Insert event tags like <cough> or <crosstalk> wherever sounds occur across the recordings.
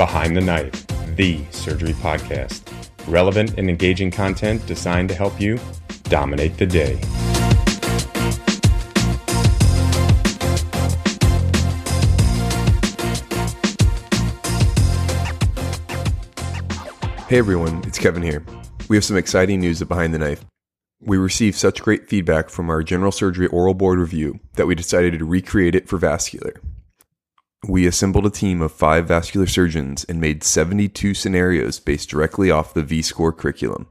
Behind the Knife, the surgery podcast. Relevant and engaging content designed to help you dominate the day. Hey everyone, it's Kevin here. We have some exciting news at Behind the Knife. We received such great feedback from our general surgery oral board review that we decided to recreate it for vascular. We assembled a team of five vascular surgeons and made 72 scenarios based directly off the VSCORE curriculum.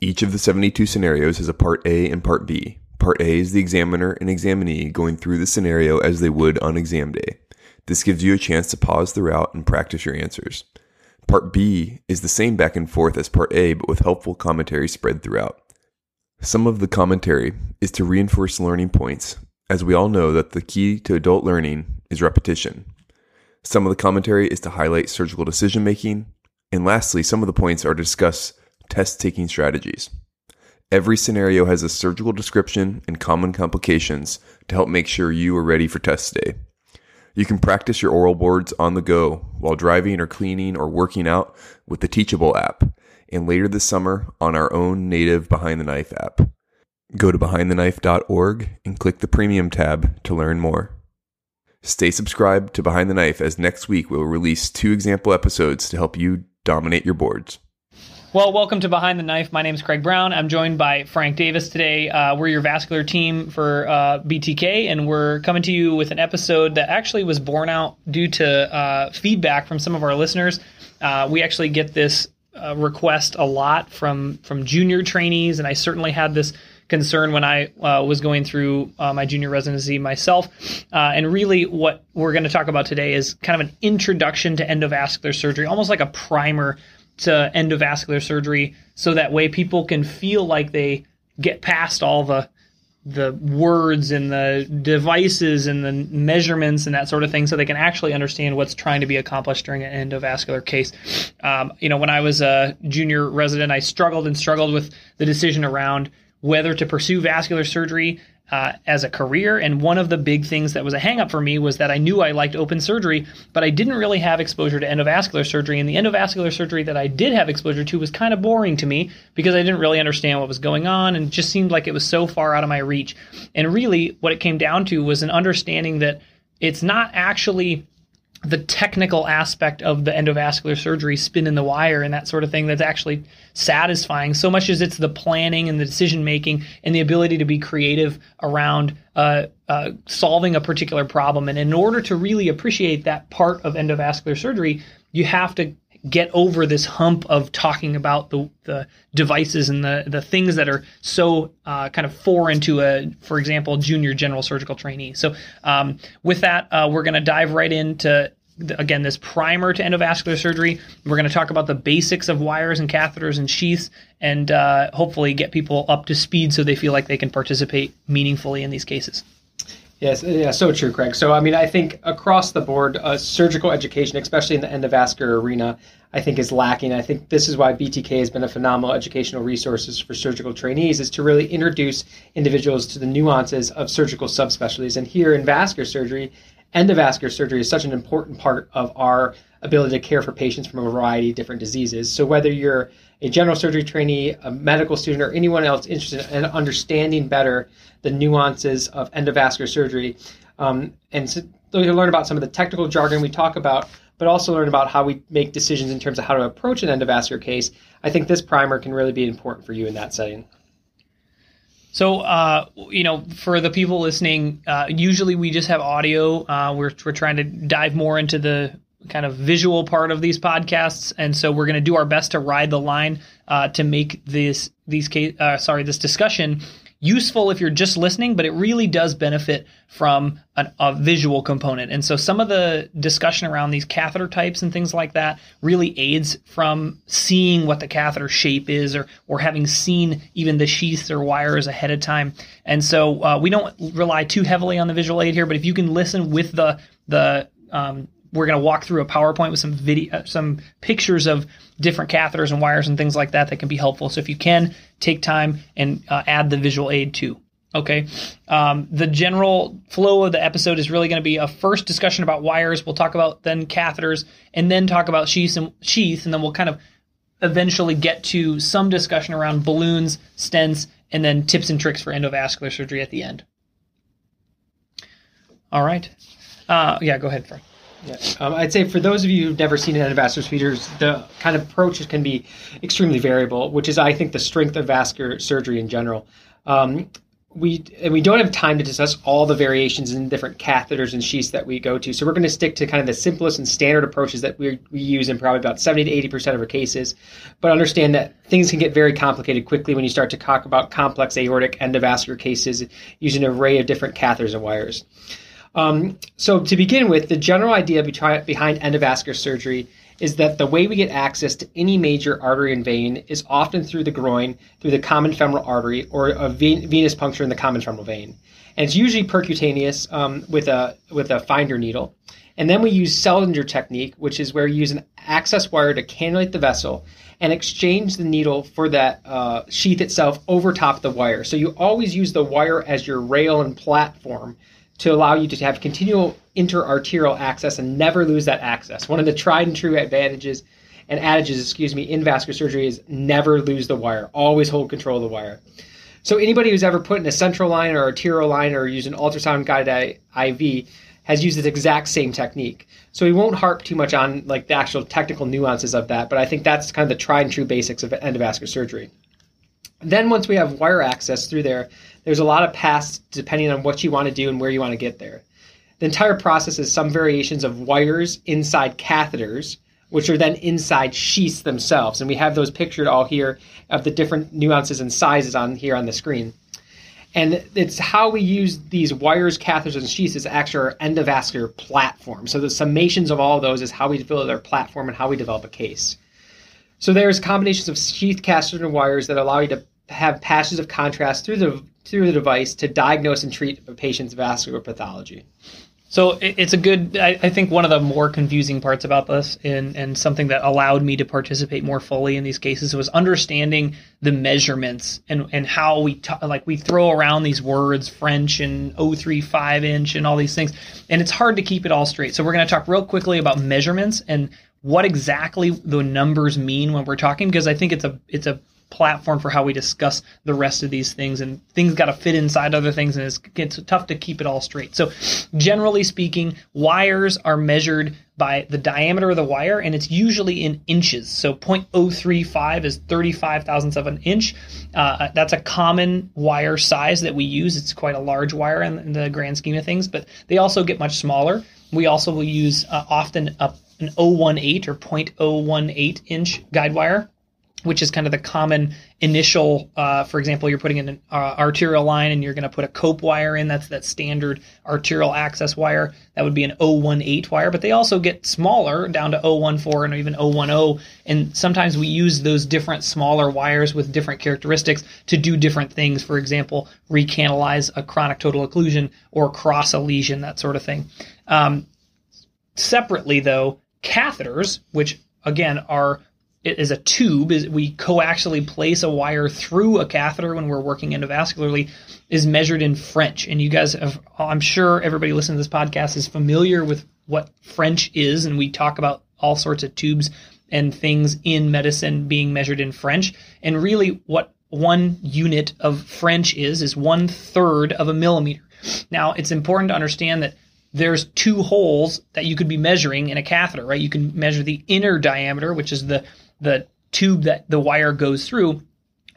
Each of the 72 scenarios has a part A and part B. Part A is the examiner and examinee going through the scenario as they would on exam day. This gives you a chance to pause throughout and practice your answers. Part B is the same back and forth as Part A, but with helpful commentary spread throughout. Some of the commentary is to reinforce learning points, as we all know that the key to adult learning is repetition. Some of the commentary is to highlight surgical decision making. And lastly, some of the points are to discuss test taking strategies. Every scenario has a surgical description and common complications to help make sure you are ready for test day. You can practice your oral boards on the go while driving or cleaning or working out with the Teachable app, and later this summer on our own native Behind the Knife app. Go to behindtheknife.org and click the Premium tab to learn more. Stay subscribed to Behind the Knife as next week we'll release two example episodes to help you dominate your boards. Well, welcome to Behind the Knife. My name is Craig Brown. I'm joined by Frank Davis today. Uh, we're your vascular team for uh, BTK, and we're coming to you with an episode that actually was born out due to uh, feedback from some of our listeners. Uh, we actually get this uh, request a lot from from junior trainees, and I certainly had this concern when I uh, was going through uh, my junior residency myself. Uh, and really, what we're going to talk about today is kind of an introduction to endovascular surgery, almost like a primer to endovascular surgery so that way people can feel like they get past all the the words and the devices and the measurements and that sort of thing so they can actually understand what's trying to be accomplished during an endovascular case. Um, you know, when I was a junior resident, I struggled and struggled with the decision around whether to pursue vascular surgery uh, as a career. And one of the big things that was a hangup for me was that I knew I liked open surgery, but I didn't really have exposure to endovascular surgery. And the endovascular surgery that I did have exposure to was kind of boring to me because I didn't really understand what was going on and just seemed like it was so far out of my reach. And really, what it came down to was an understanding that it's not actually the technical aspect of the endovascular surgery, spin in the wire, and that sort of thing that's actually satisfying so much as it's the planning and the decision making and the ability to be creative around uh, uh, solving a particular problem. And in order to really appreciate that part of endovascular surgery, you have to get over this hump of talking about the, the devices and the, the things that are so uh, kind of foreign to a, for example, junior general surgical trainee. So um, with that, uh, we're going to dive right into again this primer to endovascular surgery. We're going to talk about the basics of wires and catheters and sheaths, and uh, hopefully get people up to speed so they feel like they can participate meaningfully in these cases. Yes, yeah, so true, Craig. So, I mean, I think across the board, uh, surgical education, especially in the endovascular arena, I think is lacking. I think this is why BTK has been a phenomenal educational resources for surgical trainees, is to really introduce individuals to the nuances of surgical subspecialties. And here in vascular surgery, endovascular surgery is such an important part of our ability to care for patients from a variety of different diseases. So, whether you're a general surgery trainee, a medical student, or anyone else interested in understanding better the nuances of endovascular surgery. Um, and so you'll learn about some of the technical jargon we talk about, but also learn about how we make decisions in terms of how to approach an endovascular case. I think this primer can really be important for you in that setting. So, uh, you know, for the people listening, uh, usually we just have audio. Uh, we're, we're trying to dive more into the kind of visual part of these podcasts, and so we're going to do our best to ride the line uh, to make this these case, uh, sorry, this discussion useful if you're just listening, but it really does benefit from an, a visual component. And so some of the discussion around these catheter types and things like that really aids from seeing what the catheter shape is or, or having seen even the sheaths or wires ahead of time. And so uh, we don't rely too heavily on the visual aid here, but if you can listen with the, the, um, we're going to walk through a PowerPoint with some video, uh, some pictures of different catheters and wires and things like that that can be helpful. So if you can take time and uh, add the visual aid too. Okay. Um, the general flow of the episode is really going to be a first discussion about wires. We'll talk about then catheters and then talk about sheaths and sheaths, and then we'll kind of eventually get to some discussion around balloons, stents, and then tips and tricks for endovascular surgery at the end. All right. Uh, yeah, go ahead, Frank. Yeah. Um, I'd say for those of you who've never seen an endovascular feeders, the kind of approaches can be extremely variable, which is, I think, the strength of vascular surgery in general. Um, we and we don't have time to discuss all the variations in different catheters and sheaths that we go to. So we're going to stick to kind of the simplest and standard approaches that we, we use in probably about 70 to 80 percent of our cases. But understand that things can get very complicated quickly when you start to talk about complex aortic endovascular cases using an array of different catheters and wires. Um, so to begin with, the general idea behind endovascular surgery is that the way we get access to any major artery and vein is often through the groin, through the common femoral artery, or a venous puncture in the common femoral vein. And it's usually percutaneous um, with a with a finder needle. And then we use Seldinger technique, which is where you use an access wire to cannulate the vessel and exchange the needle for that uh, sheath itself over top the wire. So you always use the wire as your rail and platform to allow you to have continual interarterial access and never lose that access. One of the tried and true advantages and adages, excuse me, in vascular surgery is never lose the wire. Always hold control of the wire. So anybody who's ever put in a central line or arterial line or used an ultrasound guided IV has used this exact same technique. So we won't harp too much on like the actual technical nuances of that, but I think that's kind of the tried and true basics of endovascular surgery. Then once we have wire access through there, there's a lot of paths depending on what you want to do and where you want to get there. The entire process is some variations of wires inside catheters, which are then inside sheaths themselves. And we have those pictured all here of the different nuances and sizes on here on the screen. And it's how we use these wires, catheters, and sheaths is actually our endovascular platform. So the summations of all of those is how we develop our platform and how we develop a case. So there's combinations of sheath, catheters, and wires that allow you to have patches of contrast through the through the device to diagnose and treat a patient's vascular pathology. So it's a good. I, I, think one of the more confusing parts about this, and and something that allowed me to participate more fully in these cases, was understanding the measurements and and how we t- like we throw around these words, French and 035 inch and all these things, and it's hard to keep it all straight. So we're going to talk real quickly about measurements and what exactly the numbers mean when we're talking, because I think it's a it's a platform for how we discuss the rest of these things and things got to fit inside other things and it's, it's tough to keep it all straight. So generally speaking wires are measured by the diameter of the wire and it's usually in inches. So 0.035 is 35 thousandths of an inch. Uh, that's a common wire size that we use. It's quite a large wire in, in the grand scheme of things but they also get much smaller. We also will use uh, often a, an 018 or 0.018 inch guide wire which is kind of the common initial. Uh, for example, you're putting in an uh, arterial line and you're going to put a cope wire in. That's that standard arterial access wire. That would be an 018 wire, but they also get smaller down to 014 and even 010. And sometimes we use those different smaller wires with different characteristics to do different things. For example, recanalize a chronic total occlusion or cross a lesion, that sort of thing. Um, separately, though, catheters, which again are is a tube is we coaxially place a wire through a catheter when we're working endovascularly is measured in French. And you guys have, I'm sure everybody listening to this podcast is familiar with what French is. And we talk about all sorts of tubes and things in medicine being measured in French. And really what one unit of French is, is one third of a millimeter. Now it's important to understand that there's two holes that you could be measuring in a catheter, right? You can measure the inner diameter, which is the the tube that the wire goes through,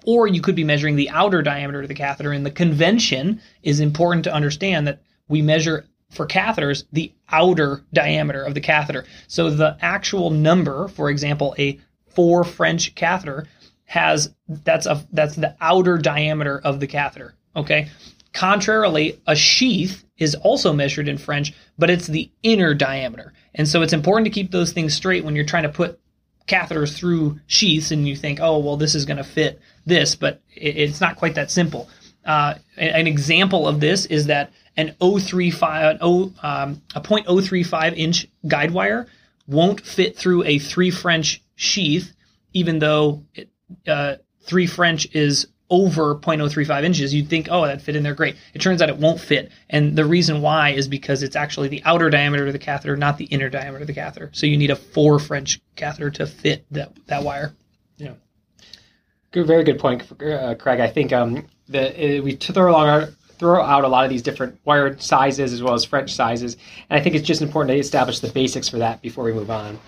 or you could be measuring the outer diameter of the catheter. And the convention is important to understand that we measure for catheters the outer diameter of the catheter. So the actual number, for example, a four French catheter has that's a that's the outer diameter of the catheter. Okay. Contrarily, a sheath is also measured in French, but it's the inner diameter. And so it's important to keep those things straight when you're trying to put catheters through sheaths and you think, oh, well, this is going to fit this, but it's not quite that simple. Uh, an example of this is that an 035, an um, a 0.035 inch guide wire won't fit through a three French sheath, even though it, uh, three French is over 0.035 inches, you'd think, oh, that fit in there great. It turns out it won't fit. And the reason why is because it's actually the outer diameter of the catheter, not the inner diameter of the catheter. So you need a four French catheter to fit that, that wire. Yeah. Good, very good point, uh, Craig. I think um, the, uh, we throw along our, throw out a lot of these different wire sizes as well as French sizes. And I think it's just important to establish the basics for that before we move on.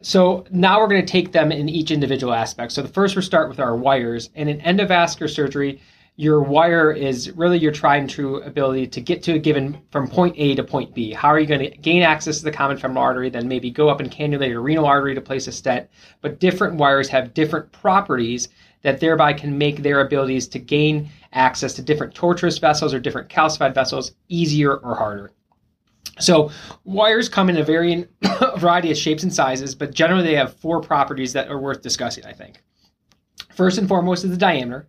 So now we're going to take them in each individual aspect. So the first we start with our wires. And in endovascular surgery, your wire is really your tried and true ability to get to a given from point A to point B. How are you going to gain access to the common femoral artery, then maybe go up and cannulate a renal artery to place a stent? But different wires have different properties that thereby can make their abilities to gain access to different tortuous vessels or different calcified vessels easier or harder. So wires come in a varying <coughs> variety of shapes and sizes, but generally they have four properties that are worth discussing, I think. First and foremost is the diameter.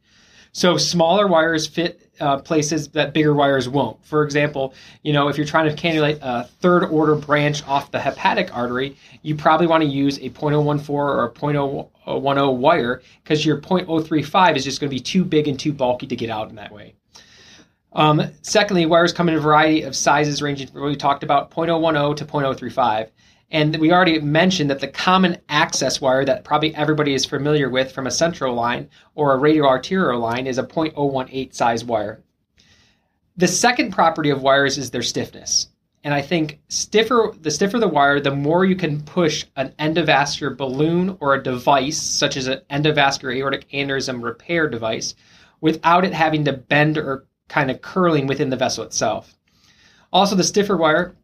So smaller wires fit uh, places that bigger wires won't. For example, you know, if you're trying to cannulate a third order branch off the hepatic artery, you probably want to use a 0.014 or a 0.010 wire because your 0.035 is just going to be too big and too bulky to get out in that way. Um, secondly, wires come in a variety of sizes ranging from what we talked about 0.010 to 0.035. And we already mentioned that the common access wire that probably everybody is familiar with from a central line or a radial arterial line is a 0.018 size wire. The second property of wires is their stiffness. And I think stiffer the stiffer the wire, the more you can push an endovascular balloon or a device, such as an endovascular aortic aneurysm repair device, without it having to bend or kind of curling within the vessel itself. Also, the stiffer wire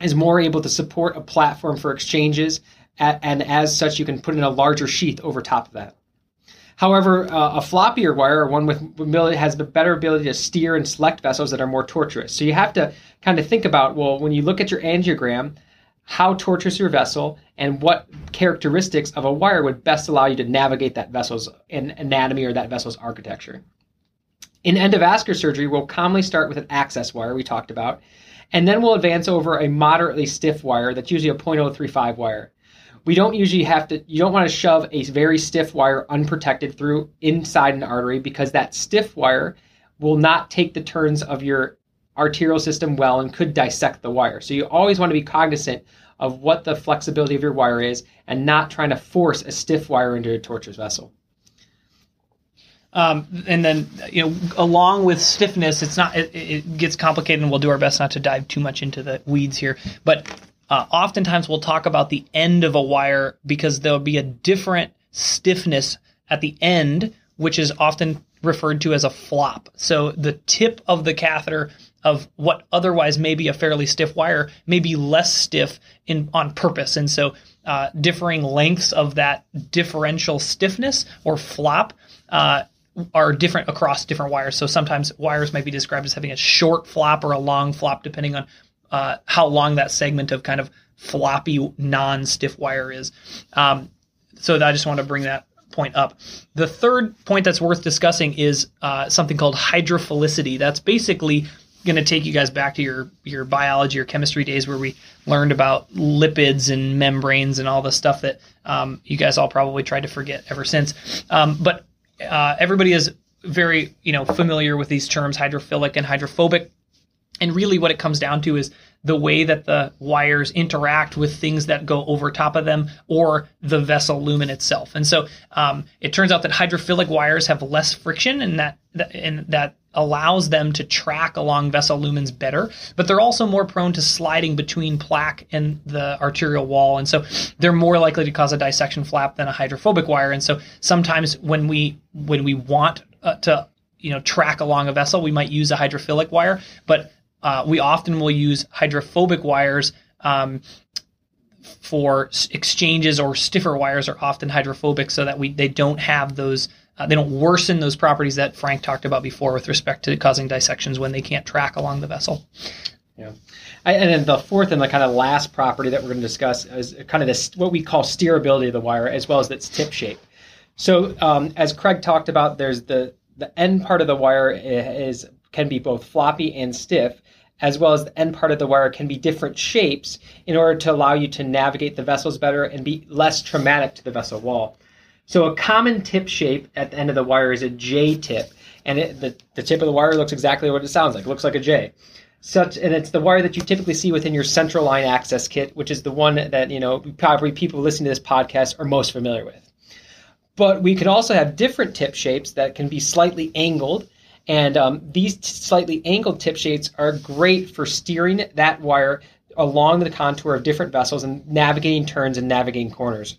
is more able to support a platform for exchanges, and as such, you can put in a larger sheath over top of that. However, uh, a floppier wire, one with has the better ability to steer and select vessels that are more tortuous. So you have to kind of think about well, when you look at your angiogram, how tortuous your vessel and what characteristics of a wire would best allow you to navigate that vessel's anatomy or that vessel's architecture. In endovascular surgery, we'll commonly start with an access wire we talked about, and then we'll advance over a moderately stiff wire that's usually a 0.035 wire. We don't usually have to, you don't want to shove a very stiff wire unprotected through inside an artery because that stiff wire will not take the turns of your arterial system well and could dissect the wire. So you always want to be cognizant of what the flexibility of your wire is and not trying to force a stiff wire into a tortuous vessel. Um, and then, you know, along with stiffness, it's not, it, it, gets complicated and we'll do our best not to dive too much into the weeds here. But uh, oftentimes we'll talk about the end of a wire because there'll be a different stiffness at the end, which is often referred to as a flop. So the tip of the catheter of what otherwise may be a fairly stiff wire may be less stiff in on purpose. And so uh, differing lengths of that differential stiffness or flop uh, are different across different wires. So sometimes wires might be described as having a short flop or a long flop, depending on uh, how long that segment of kind of floppy, non-stiff wire is. Um, so I just want to bring that point up. The third point that's worth discussing is uh, something called hydrophilicity. That's basically going to take you guys back to your your biology or chemistry days where we learned about lipids and membranes and all the stuff that um, you guys all probably tried to forget ever since. Um, but uh, everybody is very you know familiar with these terms hydrophilic and hydrophobic. And really what it comes down to is the way that the wires interact with things that go over top of them or the vessel lumen itself and so um, it turns out that hydrophilic wires have less friction and that and that allows them to track along vessel lumens better, but they're also more prone to sliding between plaque and the arterial wall. And so they're more likely to cause a dissection flap than a hydrophobic wire. And so sometimes when we, when we want uh, to, you know, track along a vessel, we might use a hydrophilic wire, but uh, we often will use hydrophobic wires um, for exchanges or stiffer wires are often hydrophobic so that we they don't have those uh, they don't worsen those properties that Frank talked about before with respect to causing dissections when they can't track along the vessel. Yeah. And then the fourth and the kind of last property that we're going to discuss is kind of this what we call steerability of the wire as well as its tip shape. So um, as Craig talked about, there's the the end part of the wire is can be both floppy and stiff, as well as the end part of the wire can be different shapes in order to allow you to navigate the vessels better and be less traumatic to the vessel wall. So a common tip shape at the end of the wire is a J tip, and it, the, the tip of the wire looks exactly what it sounds like. It looks like a J. Such, and it's the wire that you typically see within your central line access kit, which is the one that you know probably people listening to this podcast are most familiar with. But we can also have different tip shapes that can be slightly angled. And um, these slightly angled tip shapes are great for steering that wire along the contour of different vessels and navigating turns and navigating corners.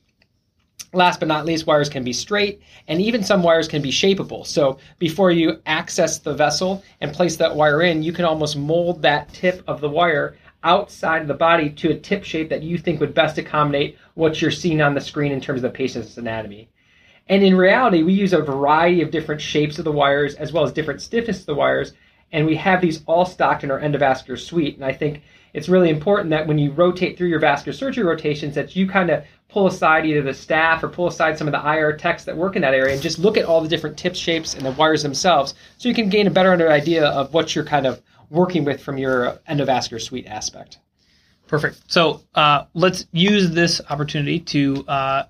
Last but not least, wires can be straight, and even some wires can be shapeable. So before you access the vessel and place that wire in, you can almost mold that tip of the wire outside of the body to a tip shape that you think would best accommodate what you're seeing on the screen in terms of the patient's anatomy. And in reality, we use a variety of different shapes of the wires as well as different stiffness of the wires. And we have these all stocked in our endovascular suite. And I think it's really important that when you rotate through your vascular surgery rotations, that you kind of pull aside either the staff or pull aside some of the IR techs that work in that area and just look at all the different tip shapes and the wires themselves so you can gain a better idea of what you're kind of working with from your endovascular suite aspect. Perfect. So uh, let's use this opportunity to uh,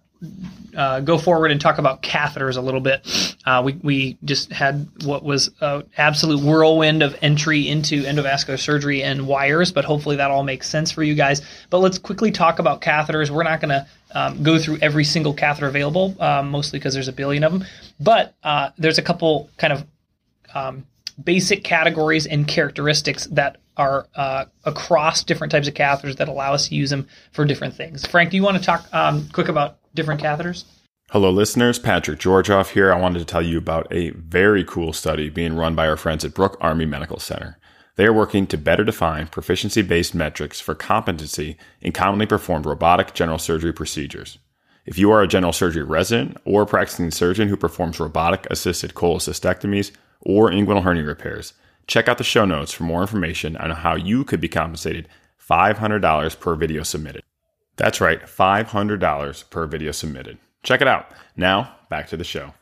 uh, go forward and talk about catheters a little bit. Uh, we, we just had what was an absolute whirlwind of entry into endovascular surgery and wires, but hopefully that all makes sense for you guys. But let's quickly talk about catheters. We're not going to um, go through every single catheter available, um, mostly because there's a billion of them. But uh, there's a couple kind of um, basic categories and characteristics that are uh, across different types of catheters that allow us to use them for different things. Frank, do you want to talk um, quick about different catheters? Hello, listeners. Patrick Georgoff here. I wanted to tell you about a very cool study being run by our friends at Brooke Army Medical Center. They are working to better define proficiency based metrics for competency in commonly performed robotic general surgery procedures. If you are a general surgery resident or practicing surgeon who performs robotic assisted cholecystectomies or inguinal hernia repairs, check out the show notes for more information on how you could be compensated $500 per video submitted. That's right, $500 per video submitted. Check it out. Now, back to the show.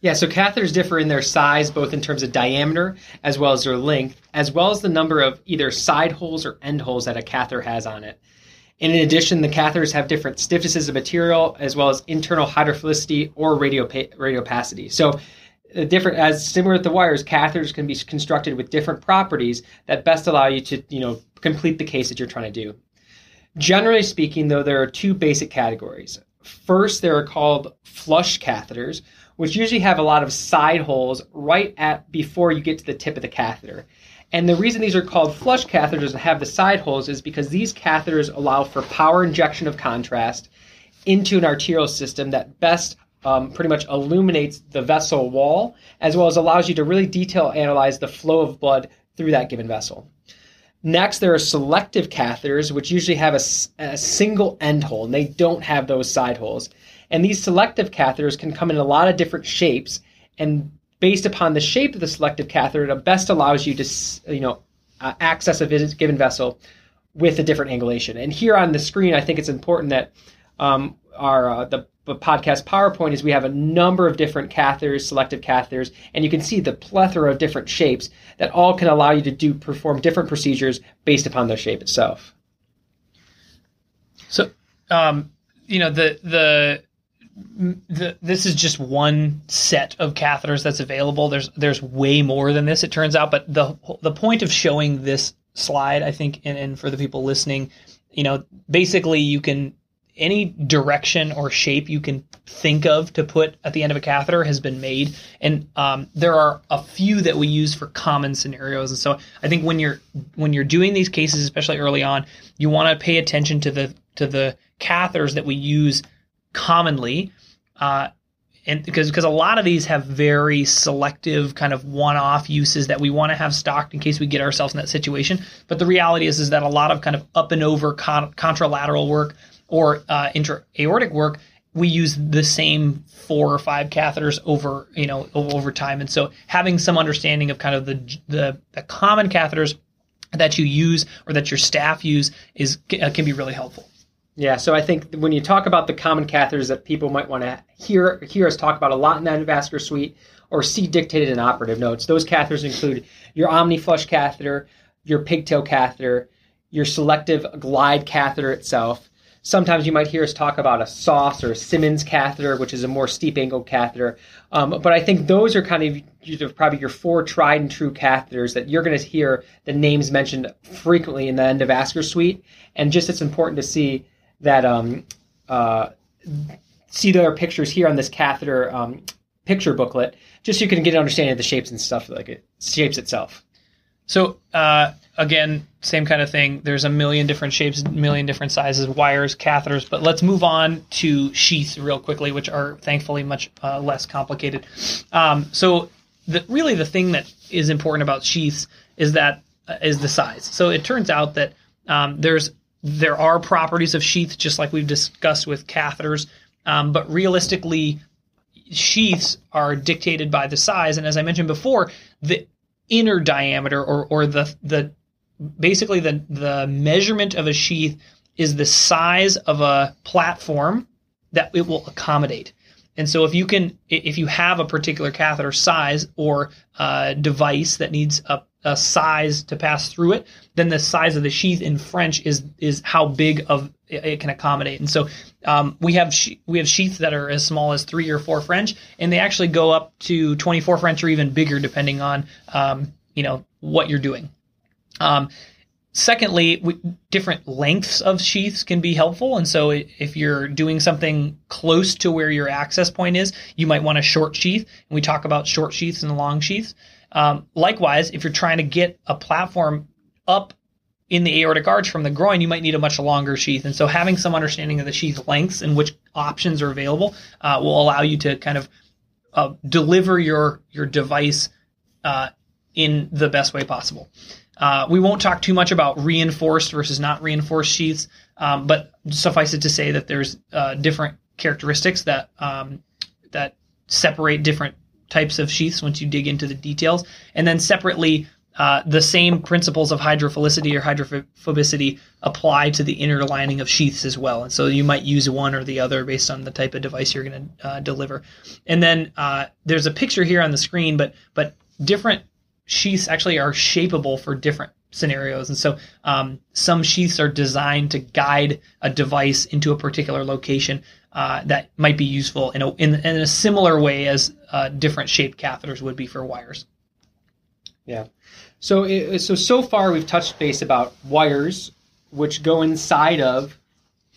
Yeah, so catheters differ in their size, both in terms of diameter as well as their length, as well as the number of either side holes or end holes that a catheter has on it. And in addition, the catheters have different stiffnesses of material as well as internal hydrophilicity or radiopacity. So, uh, different as similar with the wires, catheters can be constructed with different properties that best allow you to, you know, complete the case that you're trying to do. Generally speaking, though, there are two basic categories. First, there are called flush catheters, which usually have a lot of side holes right at before you get to the tip of the catheter. And the reason these are called flush catheters and have the side holes is because these catheters allow for power injection of contrast into an arterial system that best um, pretty much illuminates the vessel wall, as well as allows you to really detail analyze the flow of blood through that given vessel. Next, there are selective catheters, which usually have a, a, single end hole, and they don't have those side holes. And these selective catheters can come in a lot of different shapes, and based upon the shape of the selective catheter, it best allows you to, you know, uh, access a given vessel with a different angulation. And here on the screen, I think it's important that um, our uh, the, podcast PowerPoint is we have a number of different catheters, selective catheters, and you can see the plethora of different shapes that all can allow you to do perform different procedures based upon their shape itself. So, um, you know, the the the, this is just one set of catheters that's available. There's there's way more than this, it turns out. But the the point of showing this slide, I think, and, and for the people listening, you know, basically you can any direction or shape you can think of to put at the end of a catheter has been made, and um, there are a few that we use for common scenarios. And so I think when you're when you're doing these cases, especially early on, you want to pay attention to the to the catheters that we use commonly. Uh, and because because a lot of these have very selective kind of one-off uses that we want to have stocked in case we get ourselves in that situation. But the reality is is that a lot of kind of up and over con- contralateral work or uh, intra-aortic work we use the same four or five catheters over you know over time, and so having some understanding of kind of the the, the common catheters that you use or that your staff use is uh, can be really helpful. Yeah, so I think when you talk about the common catheters that people might want to hear hear us talk about a lot in the endovascular suite or see dictated in operative notes, those catheters include your OmniFlush catheter, your pigtail catheter, your selective glide catheter itself, Sometimes you might hear us talk about a Sauce or a Simmons catheter, which is a more steep angled catheter. Um, but I think those are kind of probably your four tried and true catheters that you're going to hear the names mentioned frequently in the endovascular suite. And just it's important to see that um, uh, see their pictures here on this catheter um, picture booklet, just so you can get an understanding of the shapes and stuff like it shapes itself. So uh, again, same kind of thing. There's a million different shapes, million different sizes, wires, catheters. But let's move on to sheaths real quickly, which are thankfully much uh, less complicated. Um, so, the, really, the thing that is important about sheaths is that uh, is the size. So it turns out that um, there's there are properties of sheaths, just like we've discussed with catheters. Um, but realistically, sheaths are dictated by the size, and as I mentioned before, the inner diameter or or the the basically the the measurement of a sheath is the size of a platform that it will accommodate. And so if you can if you have a particular catheter size or device that needs a, a size to pass through it, then the size of the sheath in French is is how big of it can accommodate. And so um, we have she- we have sheaths that are as small as three or four French, and they actually go up to 24 French or even bigger depending on um, you know what you're doing. Um, secondly, we, different lengths of sheaths can be helpful. And so if you're doing something close to where your access point is, you might want a short sheath. And we talk about short sheaths and long sheaths. Um, likewise, if you're trying to get a platform up in the aortic arch from the groin, you might need a much longer sheath. And so having some understanding of the sheath lengths and which options are available uh, will allow you to kind of uh, deliver your your device uh, in the best way possible. Uh, we won't talk too much about reinforced versus not reinforced sheaths, um, but suffice it to say that there's uh, different characteristics that um, that separate different types of sheaths once you dig into the details, and then separately. Uh, the same principles of hydrophilicity or hydrophobicity apply to the inner lining of sheaths as well. And so you might use one or the other based on the type of device you're going to uh, deliver. And then uh, there's a picture here on the screen, but but different sheaths actually are shapeable for different scenarios. And so um, some sheaths are designed to guide a device into a particular location uh, that might be useful in a, in, in a similar way as uh, different shaped catheters would be for wires. Yeah. So, so so far we've touched base about wires, which go inside of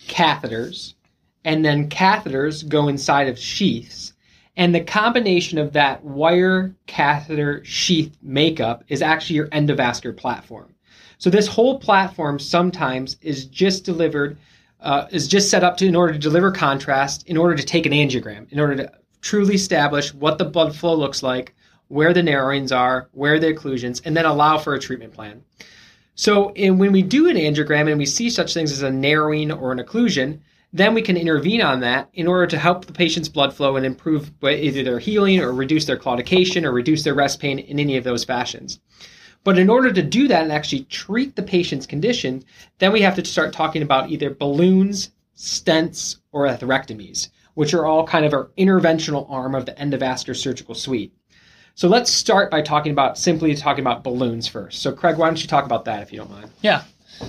catheters, and then catheters go inside of sheaths. And the combination of that wire catheter sheath makeup is actually your endovascular platform. So this whole platform sometimes is just delivered, uh, is just set up to in order to deliver contrast, in order to take an angiogram, in order to truly establish what the blood flow looks like, where the narrowings are, where the occlusions, and then allow for a treatment plan. So in, when we do an angiogram and we see such things as a narrowing or an occlusion, then we can intervene on that in order to help the patient's blood flow and improve either their healing or reduce their claudication or reduce their rest pain in any of those fashions. But in order to do that and actually treat the patient's condition, then we have to start talking about either balloons, stents, or atherectomies, which are all kind of our interventional arm of the endovascular surgical suite. So let's start by talking about simply talking about balloons first. So Craig, why don't you talk about that if you don't mind? Yeah.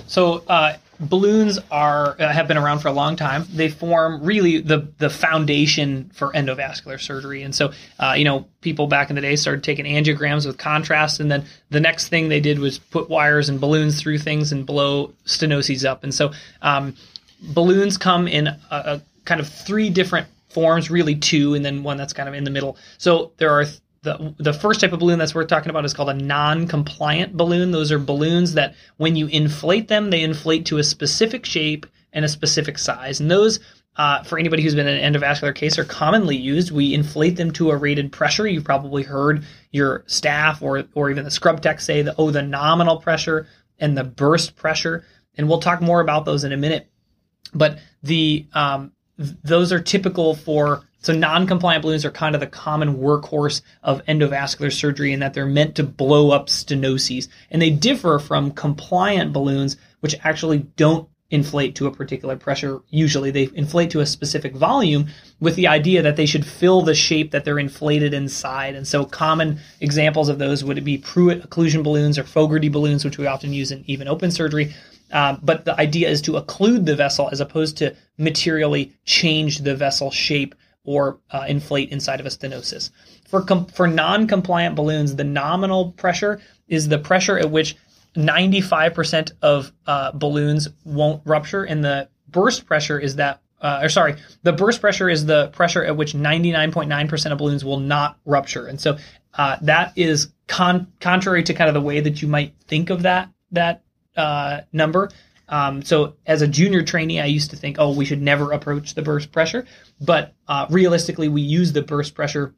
So uh, balloons are uh, have been around for a long time. They form really the the foundation for endovascular surgery. And so, uh, you know, people back in the day started taking angiograms with contrast, and then the next thing they did was put wires and balloons through things and blow stenoses up. And so, um, balloons come in a, a kind of three different forms, really two, and then one that's kind of in the middle. So there are the the first type of balloon that's worth talking about is called a non-compliant balloon. Those are balloons that when you inflate them, they inflate to a specific shape and a specific size. And those uh, for anybody who's been in an endovascular case, are commonly used. We inflate them to a rated pressure. You've probably heard your staff or or even the scrub tech say that oh the nominal pressure and the burst pressure, and we'll talk more about those in a minute. But the um, th- those are typical for so non-compliant balloons are kind of the common workhorse of endovascular surgery in that they're meant to blow up stenoses, and they differ from compliant balloons, which actually don't inflate to a particular pressure. Usually, they inflate to a specific volume with the idea that they should fill the shape that they're inflated inside. And so, common examples of those would be Pruitt occlusion balloons or Fogarty balloons, which we often use in even open surgery. Um, but the idea is to occlude the vessel as opposed to materially change the vessel shape or uh, inflate inside of a stenosis. For com- for non-compliant balloons, the nominal pressure is the pressure at which 95% of uh, balloons won't rupture, and the burst pressure is that. Uh, or sorry, the burst pressure is the pressure at which 99.9% of balloons will not rupture, and so uh, that is con- contrary to kind of the way that you might think of that that uh, number. Um, so as a junior trainee, I used to think, oh, we should never approach the burst pressure. But uh, realistically, we use the burst pressure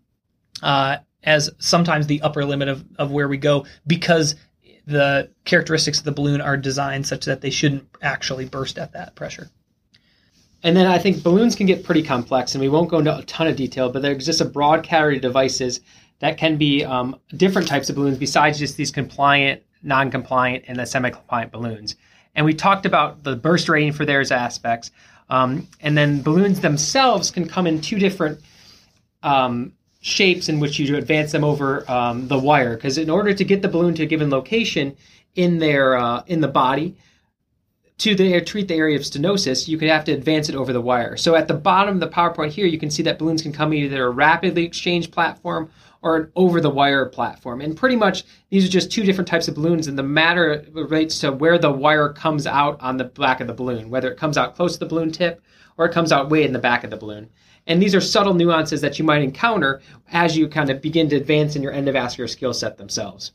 uh, as sometimes the upper limit of, of where we go because the characteristics of the balloon are designed such that they shouldn't actually burst at that pressure. And then I think balloons can get pretty complex, and we won't go into a ton of detail, but there exists a broad category of devices that can be um, different types of balloons besides just these compliant, non compliant, and the semi compliant balloons. And we talked about the burst rating for theirs aspects. Um, and then balloons themselves can come in two different um, shapes in which you advance them over um, the wire. Because in order to get the balloon to a given location in their uh, in the body to the, treat the area of stenosis, you could have to advance it over the wire. So at the bottom of the PowerPoint here, you can see that balloons can come either a rapidly exchange platform or an over the wire platform. And pretty much these are just two different types of balloons, and the matter relates to where the wire comes out on the back of the balloon, whether it comes out close to the balloon tip or it comes out way in the back of the balloon. And these are subtle nuances that you might encounter as you kind of begin to advance in your endovascular skill set themselves.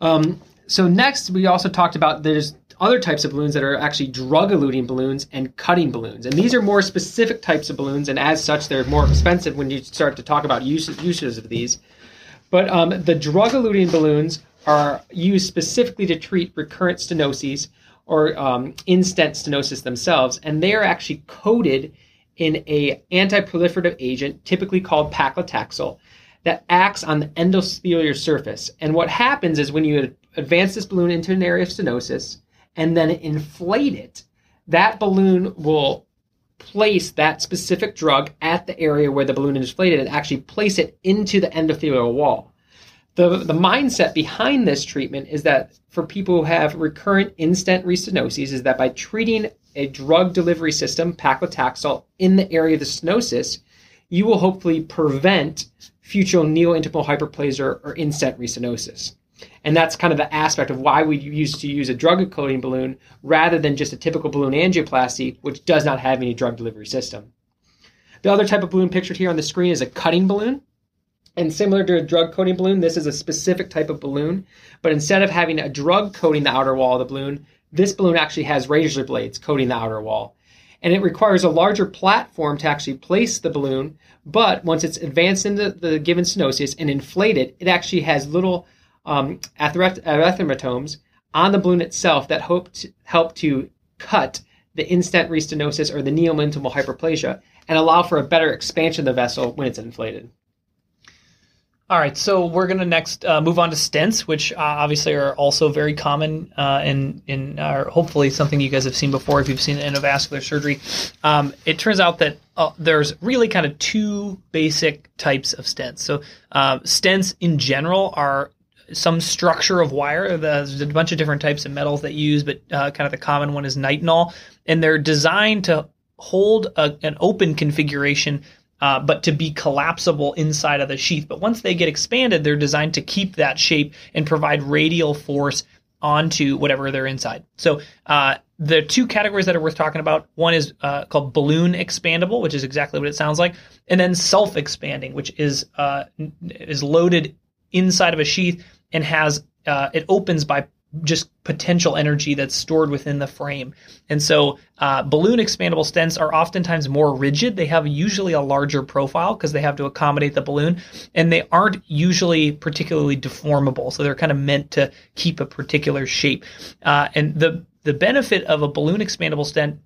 Um, so next, we also talked about there's other types of balloons that are actually drug eluting balloons and cutting balloons. And these are more specific types of balloons, and as such, they're more expensive when you start to talk about uses, uses of these. But um, the drug eluting balloons are used specifically to treat recurrent stenoses or um, in-stent stenosis themselves, and they are actually coated in a anti-proliferative agent, typically called paclitaxel, that acts on the endothelial surface. And what happens is when you advance this balloon into an area of stenosis, and then inflate it, that balloon will place that specific drug at the area where the balloon is inflated and actually place it into the endothelial wall. The, the mindset behind this treatment is that for people who have recurrent in-stent restenoses is that by treating a drug delivery system, paclitaxel, in the area of the stenosis, you will hopefully prevent future neointimal hyperplasia or in-stent restenosis. And that's kind of the aspect of why we used to use a drug coating balloon rather than just a typical balloon angioplasty, which does not have any drug delivery system. The other type of balloon pictured here on the screen is a cutting balloon. And similar to a drug coating balloon, this is a specific type of balloon. But instead of having a drug coating the outer wall of the balloon, this balloon actually has razor blades coating the outer wall. And it requires a larger platform to actually place the balloon. But once it's advanced into the given stenosis and inflated, it actually has little um, atherotomes on the balloon itself that to, help to cut the in-stent restenosis or the neointimal hyperplasia and allow for a better expansion of the vessel when it's inflated. All right, so we're going to next uh, move on to stents, which uh, obviously are also very common uh, and in, are hopefully something you guys have seen before if you've seen endovascular surgery. Um, it turns out that uh, there's really kind of two basic types of stents. So uh, stents in general are some structure of wire. There's a bunch of different types of metals that use, but uh, kind of the common one is nitinol, and they're designed to hold a, an open configuration. Uh, but to be collapsible inside of the sheath. But once they get expanded, they're designed to keep that shape and provide radial force onto whatever they're inside. So uh, the two categories that are worth talking about one is uh, called balloon expandable, which is exactly what it sounds like, and then self expanding, which is uh, is loaded inside of a sheath and has uh, it opens by just potential energy that's stored within the frame. And so uh, balloon expandable stents are oftentimes more rigid. They have usually a larger profile because they have to accommodate the balloon, and they aren't usually particularly deformable. So they're kind of meant to keep a particular shape. Uh, and the the benefit of a balloon expandable stent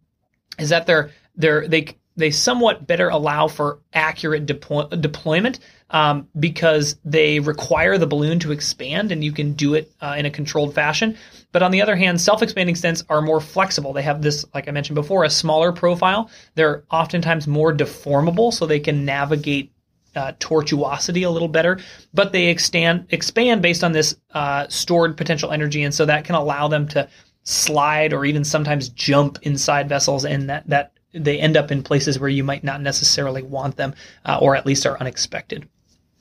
is that they're they're they they somewhat better allow for accurate deploy- deployment um, because they require the balloon to expand and you can do it uh, in a controlled fashion. But on the other hand, self-expanding stents are more flexible. They have this, like I mentioned before, a smaller profile. They're oftentimes more deformable, so they can navigate uh, tortuosity a little better, but they expand expand based on this uh, stored potential energy, and so that can allow them to slide or even sometimes jump inside vessels, and that that they end up in places where you might not necessarily want them, uh, or at least are unexpected.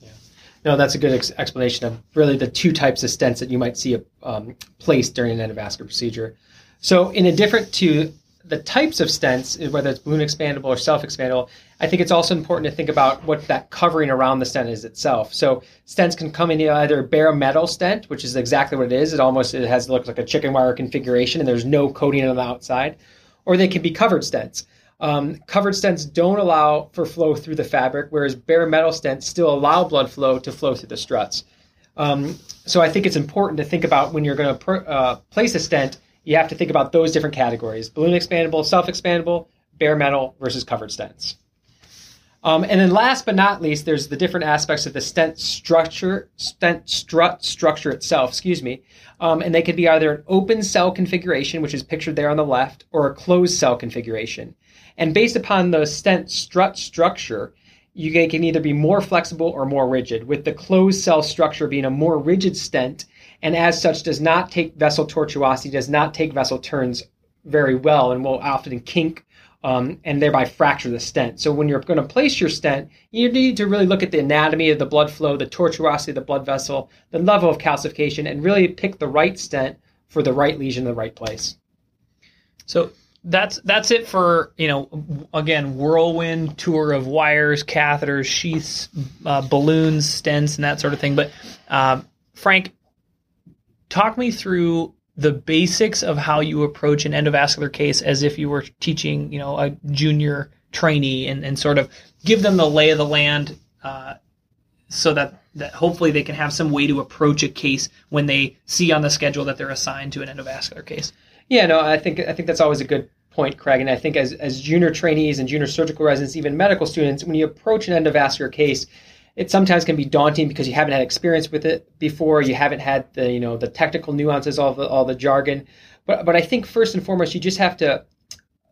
Yeah. No, that's a good ex- explanation of really the two types of stents that you might see um, placed during an endovascular procedure. So, in addition to the types of stents, whether it's balloon expandable or self expandable, I think it's also important to think about what that covering around the stent is itself. So stents can come in either bare metal stent, which is exactly what it is. It almost it has looks like a chicken wire configuration, and there's no coating on the outside, or they can be covered stents. Um, covered stents don't allow for flow through the fabric, whereas bare metal stents still allow blood flow to flow through the struts. Um, so I think it's important to think about when you're going to uh, place a stent, you have to think about those different categories: balloon expandable, self expandable, bare metal versus covered stents. Um, and then last but not least, there's the different aspects of the stent structure, stent strut structure itself, excuse me. Um, and they could be either an open cell configuration, which is pictured there on the left, or a closed cell configuration. And based upon the stent strut structure, you can either be more flexible or more rigid, with the closed cell structure being a more rigid stent, and as such does not take vessel tortuosity, does not take vessel turns very well, and will often kink um, and thereby fracture the stent. So when you're going to place your stent, you need to really look at the anatomy of the blood flow, the tortuosity of the blood vessel, the level of calcification, and really pick the right stent for the right lesion in the right place. So that's that's it for you know again whirlwind tour of wires, catheters, sheaths, uh, balloons, stents, and that sort of thing. But uh, Frank, talk me through the basics of how you approach an endovascular case as if you were teaching, you know, a junior trainee and, and sort of give them the lay of the land uh, so that, that hopefully they can have some way to approach a case when they see on the schedule that they're assigned to an endovascular case. Yeah, no, I think I think that's always a good point, Craig. And I think as, as junior trainees and junior surgical residents, even medical students, when you approach an endovascular case, it sometimes can be daunting because you haven't had experience with it before. You haven't had the you know the technical nuances, all the all the jargon. But but I think first and foremost, you just have to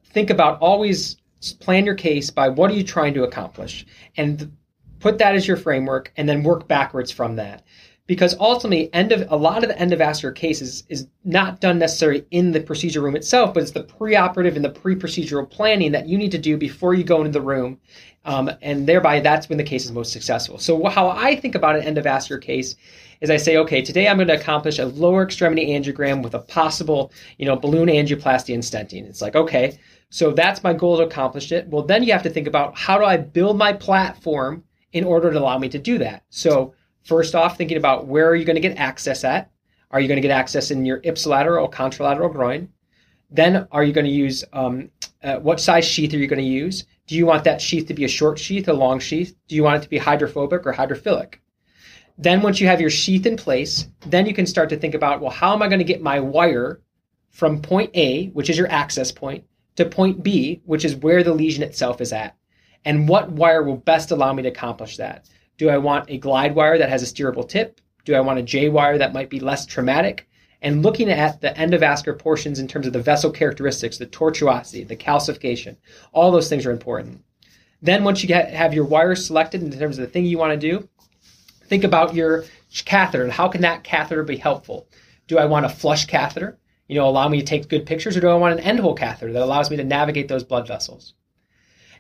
think about always plan your case by what are you trying to accomplish, and put that as your framework, and then work backwards from that. Because ultimately, end of a lot of the endovascular cases is not done necessarily in the procedure room itself, but it's the preoperative and the pre-procedural planning that you need to do before you go into the room um, and thereby, that's when the case is most successful. So, how I think about an endovascular case is I say, okay, today I'm going to accomplish a lower extremity angiogram with a possible, you know, balloon angioplasty and stenting. It's like, okay, so that's my goal to accomplish it. Well, then you have to think about how do I build my platform in order to allow me to do that. So, first off, thinking about where are you going to get access at? Are you going to get access in your ipsilateral or contralateral groin? Then, are you going to use um, uh, what size sheath are you going to use? Do you want that sheath to be a short sheath, a long sheath? Do you want it to be hydrophobic or hydrophilic? Then once you have your sheath in place, then you can start to think about, well, how am I going to get my wire from point A, which is your access point, to point B, which is where the lesion itself is at? And what wire will best allow me to accomplish that? Do I want a glide wire that has a steerable tip? Do I want a J wire that might be less traumatic? and looking at the endovascular portions in terms of the vessel characteristics, the tortuosity, the calcification, all those things are important. Then once you get, have your wires selected in terms of the thing you want to do, think about your catheter and how can that catheter be helpful? Do I want a flush catheter? You know, allow me to take good pictures, or do I want an end hole catheter that allows me to navigate those blood vessels?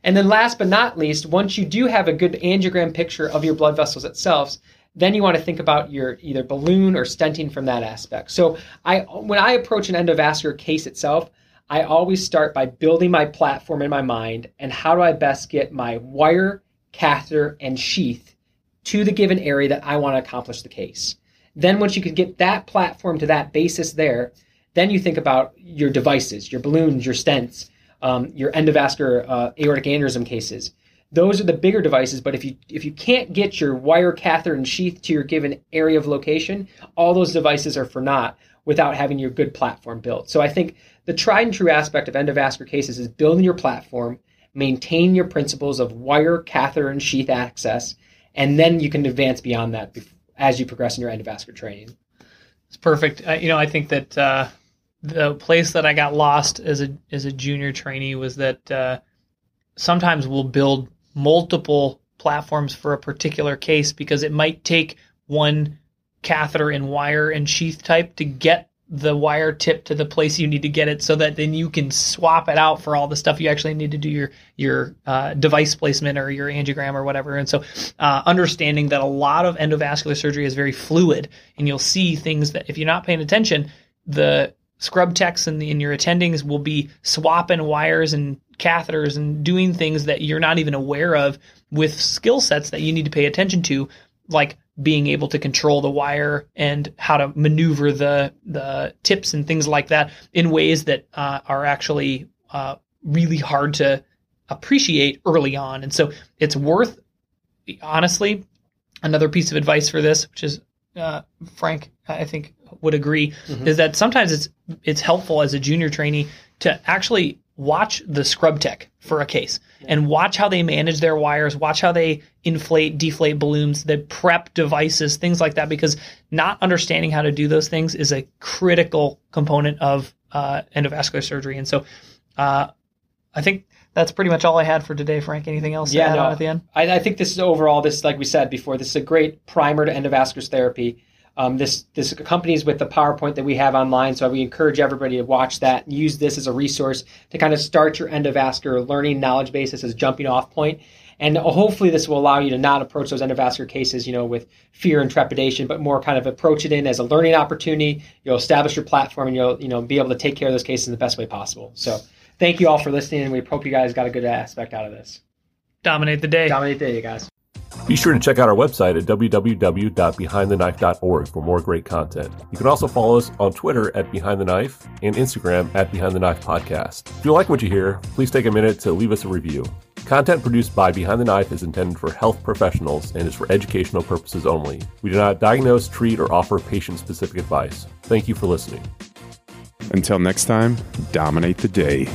And then last but not least, once you do have a good angiogram picture of your blood vessels itself, then you want to think about your either balloon or stenting from that aspect. So I when I approach an endovascular case itself, I always start by building my platform in my mind and how do I best get my wire, catheter, and sheath to the given area that I want to accomplish the case. Then once you can get that platform to that basis there, then you think about your devices, your balloons, your stents, um, your endovascular uh, aortic aneurysm cases those are the bigger devices but if you if you can't get your wire catheter and sheath to your given area of location all those devices are for naught without having your good platform built so i think the tried and true aspect of endovascular cases is building your platform maintain your principles of wire, catheter, and sheath access, and then you can advance beyond that as you progress in your endovascular training. It's perfect. Uh, you know, I think that uh, the place that I got lost as a as a junior trainee was that uh, sometimes we'll build multiple platforms for a particular case because it might take one catheter and wire and sheath type to get the wire tip to the place you need to get it so that then you can swap it out for all the stuff you actually need to do your your uh, device placement or your angiogram or whatever. And so uh, understanding that a lot of endovascular surgery is very fluid and you'll see things that if you're not paying attention the scrub techs and, and your attendings will be swapping wires and catheters and doing things that you're not even aware of with skill sets that you need to pay attention to like being able to control the wire and how to maneuver the the tips and things like that in ways that uh, are actually uh, really hard to appreciate early on. And so it's worth, honestly, another piece of advice for this, which is uh, Frank, I think would agree, mm-hmm. is that sometimes it's it's helpful as a junior trainee to actually watch the scrub tech for a case and watch how they manage their wires, watch how they inflate, deflate balloons, the prep devices, things like that, because not understanding how to do those things is a critical component of uh, endovascular surgery. And so uh, I think that's pretty much all I had for today, Frank. Anything else yeah, no, at the end? I, I think this is overall, this, like we said before, this is a great primer to endovascular therapy. Um, this this accompanies with the PowerPoint that we have online, so we encourage everybody to watch that and use this as a resource to kind of start your endovascular learning knowledge basis as a jumping off point. And hopefully, this will allow you to not approach those endovascular cases, you know, with fear and trepidation, but more kind of approach it in as a learning opportunity. You'll establish your platform, and you'll you know be able to take care of those cases in the best way possible. So, thank you all for listening, and we hope you guys got a good aspect out of this. Dominate the day. Dominate the day, you guys. Be sure to check out our website at www.behindtheknife.org for more great content. You can also follow us on Twitter at Behind the Knife and Instagram at Behind the Knife Podcast. If you like what you hear, please take a minute to leave us a review. Content produced by Behind the Knife is intended for health professionals and is for educational purposes only. We do not diagnose, treat, or offer patient specific advice. Thank you for listening. Until next time, dominate the day.